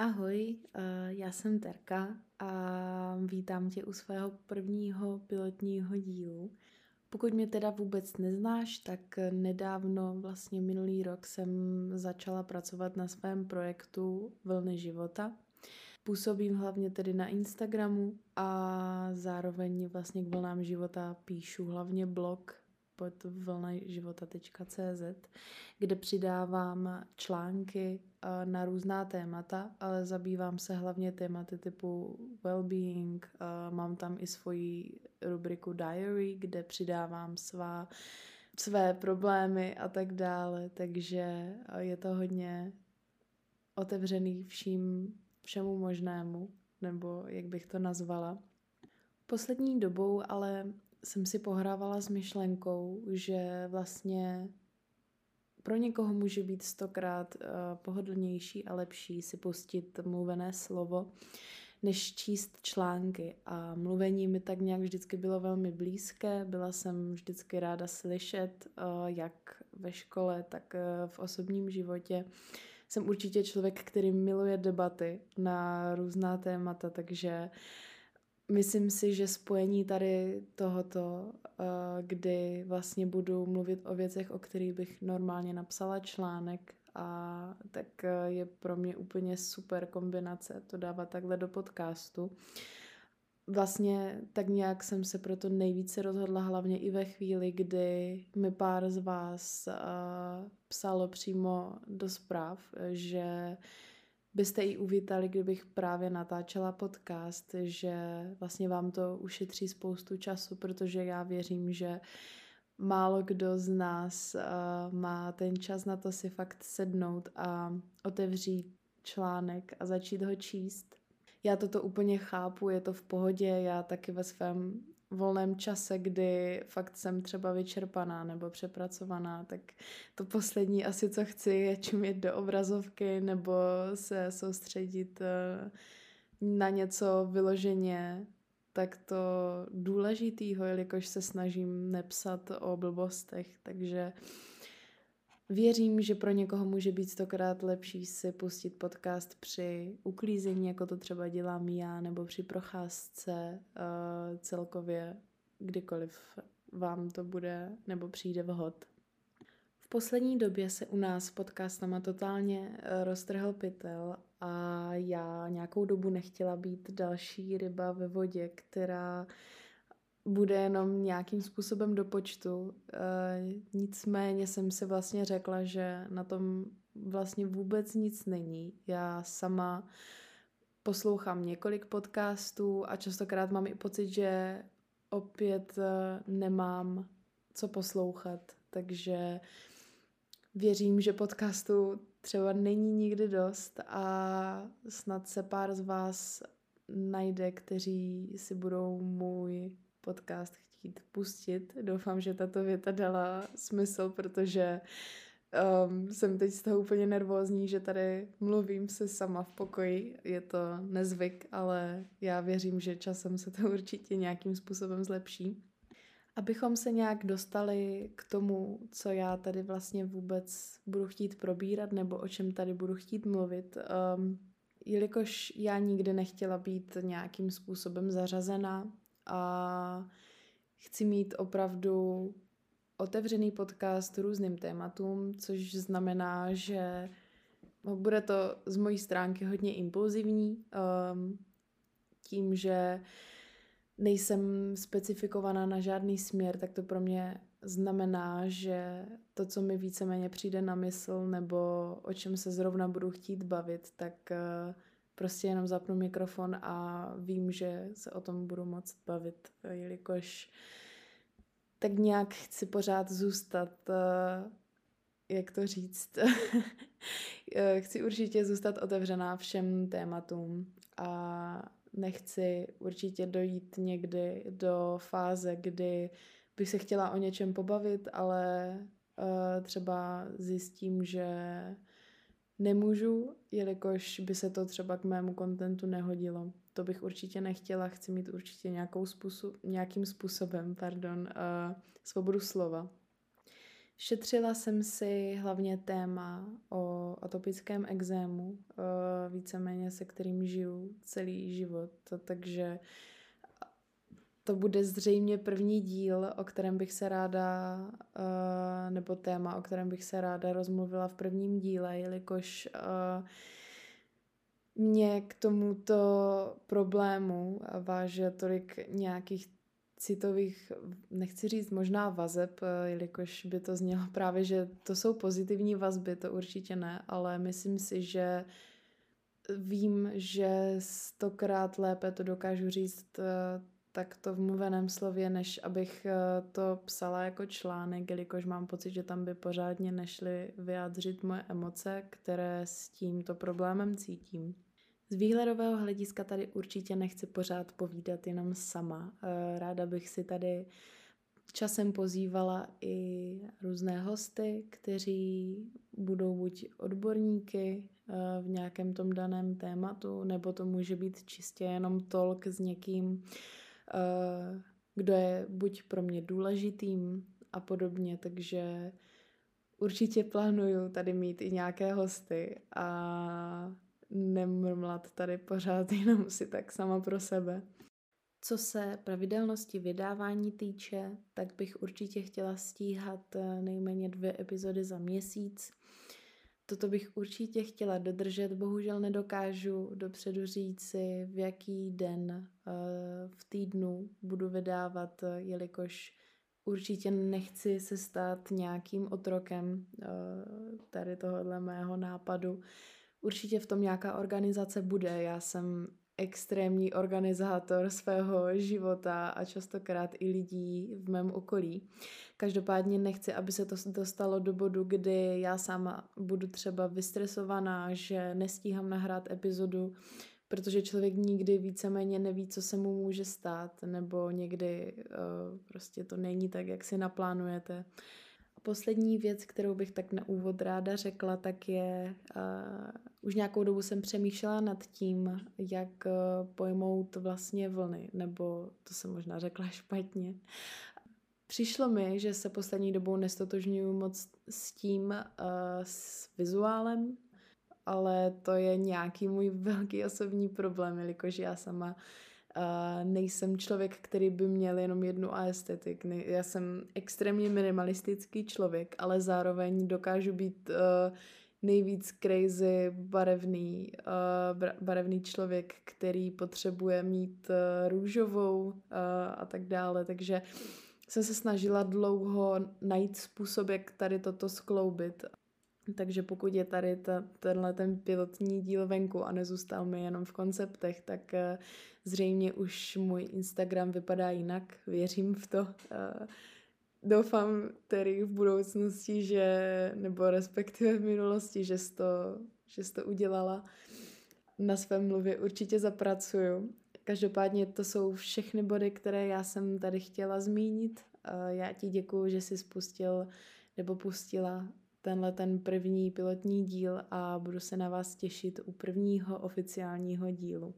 Ahoj, eh, já jsem Terka a vítám tě u svého prvního pilotního dílu. Pokud mě teda vůbec neznáš, tak nedávno, vlastně minulý rok, jsem začala pracovat na svém projektu Vlny života. Působím hlavně tedy na Instagramu a zároveň vlastně k vlnám života píšu hlavně blog pod vlnaživota.cz, kde přidávám články eh, na různá témata, ale zabývám se hlavně tématy typu well-being. Eh, mám tam i svoji rubriku diary, kde přidávám svá, své problémy a tak dále, takže eh, je to hodně otevřený vším, všemu možnému, nebo jak bych to nazvala. Poslední dobou ale jsem si pohrávala s myšlenkou, že vlastně pro někoho může být stokrát uh, pohodlnější a lepší si pustit mluvené slovo, než číst články. A mluvení mi tak nějak vždycky bylo velmi blízké. Byla jsem vždycky ráda slyšet, uh, jak ve škole, tak uh, v osobním životě. Jsem určitě člověk, který miluje debaty na různá témata, takže uh, myslím si, že spojení tady tohoto, eh, kdy vlastně budu mluvit o věcech, o kterých bych normálně napsala článek, a tak eh, je pro mě úplně super kombinace to dávat takhle do podcastu. Vlastně tak nějak jsem se proto nejvíce rozhodla, hlavně i ve chvíli, kdy mi pár z vás uh, psalo přímo do zpráv, že uh, byste i uvítali, kdybych právě natáčela podcast, že vlastně vám to ušetří spoustu času, protože já věřím, že málo kdo z nás uh, má ten čas na to si fakt sednout a otevřít článek a začít ho číst. Já toto úplně chápu, je to v pohodě, já taky ve svém volném čase, kdy fakt jsem třeba vyčerpaná nebo přepracovaná, tak to poslední asi, co chci, je čumět do obrazovky nebo se soustředit eh, na něco vyloženě tak to důležitýho, jelikož se snažím nepsat o blbostech, takže Věřím, že pro někoho může být stokrát lepší si pustit podcast při uklízení, jako to třeba dělám já, nebo při procházce uh, celkově, kdykoliv vám to bude nebo přijde vhod. V poslední době se u nás podcastama totálně uh, roztrhl pytel a já nějakou dobu nechtěla být další ryba ve vodě, která uh, bude jenom nějakým způsobem do počtu. E, nicméně jsem si vlastně řekla, že na tom vlastně vůbec nic není. Já sama poslouchám několik podcastů a častokrát mám i pocit, že opět eh, nemám co poslouchat, takže věřím, že podcastu třeba není nikdy dost a snad se pár z vás najde, kteří si budou můj podcast chtít pustit. Doufám, že tato věta dala smysl, protože um, jsem teď z toho úplně nervózní, že tady mluvím se sama v pokoji. Je to nezvyk, ale já věřím, že časem se to určitě nějakým způsobem zlepší. Abychom se nějak dostali k tomu, co já tady vlastně vůbec budu chtít probírat nebo o čem tady budu chtít mluvit, um, jelikož já nikdy nechtěla být nějakým způsobem zařazena a chci mít opravdu otevřený podcast různým tématům, což znamená, že bude to z mojí stránky hodně impulzivní, um, tím, že nejsem specifikovaná na žádný směr, tak to pro mě znamená, že to, co mi víceméně přijde na mysl nebo o čem se zrovna budu chtít bavit, tak uh, prostě jenom zapnu mikrofon a vím, že se o tom budu moct bavit, jelikož tak nějak chci pořád zůstat, eh, jak to říct, eh, chci určitě zůstat otevřená všem tématům a nechci určitě dojít někdy do fáze, kdy bych se chtěla o něčem pobavit, ale uh, třeba zjistím, že nemůžu, jelikož by se to třeba k mému kontentu nehodilo. To bych určitě nechtěla, chci mít určitě nějakou způsob, nějakým způsobem pardon, uh, svobodu slova. Šetřila jsem si hlavně téma o atopickém exému. Uh, víceméně se kterým žiju celý život. Takže to bude zřejmě první díl, o kterém bych se ráda, uh, nebo téma, o kterém bych se ráda rozmluvila v prvním díle, jelikož uh, mě k tomuto problému váže tolik nějakých citových, nechci říct možná vazeb, eh, jelikož by to znělo právě, že to jsou pozitivní vazby, to určitě ne, ale myslím si, že vím, že stokrát lépe to dokážu říct tak to v mluveném slově, než abych eh, to psala jako článek, jelikož mám pocit, že tam by pořádně nešly vyjádřit moje emoce, které s tímto problémem cítím. Z výhledového hlediska tady určitě nechci pořád povídat jenom sama. Eh, ráda bych si tady časem pozývala i různé hosty, kteří budou buď odborníky eh, v nějakém tom daném tématu, nebo to může být čistě jenom tolk s někým, kdo je buď pro mě důležitým a podobně, takže určitě plánuju tady mít i nějaké hosty a nemrmlat tady pořád jenom si tak sama pro sebe. Co se pravidelnosti vydávání týče, tak bych určitě chtěla stíhat eh, nejméně dvě epizody za měsíc. Toto bych určitě chtěla dodržet, bohužel nedokážu dopředu říci, v jaký den uh, v týdnu budu vydávat, jelikož určitě nechci se stát nějakým otrokem uh, tady tohohle mého nápadu. Určitě v tom nějaká organizace bude. Já jsem extrémní organizátor svého života a častokrát i lidí v mém okolí. Každopádně nechci, aby se to dostalo do bodu, kdy já sama budu třeba vystresovaná, že nestíhám nahrát epizodu, protože člověk nikdy víceméně neví, co se mu může stát, nebo někdy uh, prostě to není tak, jak si naplánujete. Poslední věc, kterou bych tak na úvod ráda řekla, tak je, uh, už nějakou dobu jsem přemýšlela nad tím, jak uh, pojmout vlastně vlny, nebo to jsem možná řekla špatně. Přišlo mi, že se poslední dobou nestotožňuju moc s tím, uh, s vizuálem, ale to je nějaký můj velký osobní problém, jelikož já sama uh, nejsem člověk, který by měl jenom jednu aestetik. Já jsem extrémně minimalistický člověk, ale zároveň dokážu být uh, nejvíc crazy, barevný, uh, barevný člověk, který potřebuje mít uh, růžovou uh, a tak dále. Takže jsem se snažila dlouho najít způsob, jak tady toto skloubit. Takže pokud je tady ta, tenhle ten pilotní díl venku a nezůstal mi jenom v konceptech, tak uh, zřejmě už můj Instagram vypadá jinak. Věřím v to. Uh, doufám tedy v budoucnosti, že, nebo respektive v minulosti, že jsi to, že jsi to udělala. Na svém mluvě určitě zapracuju. Každopádně to jsou všechny body, které já jsem tady chtěla zmínit. Já ti děkuju, že jsi spustil nebo pustila tenhle ten první pilotní díl a budu se na vás těšit u prvního oficiálního dílu.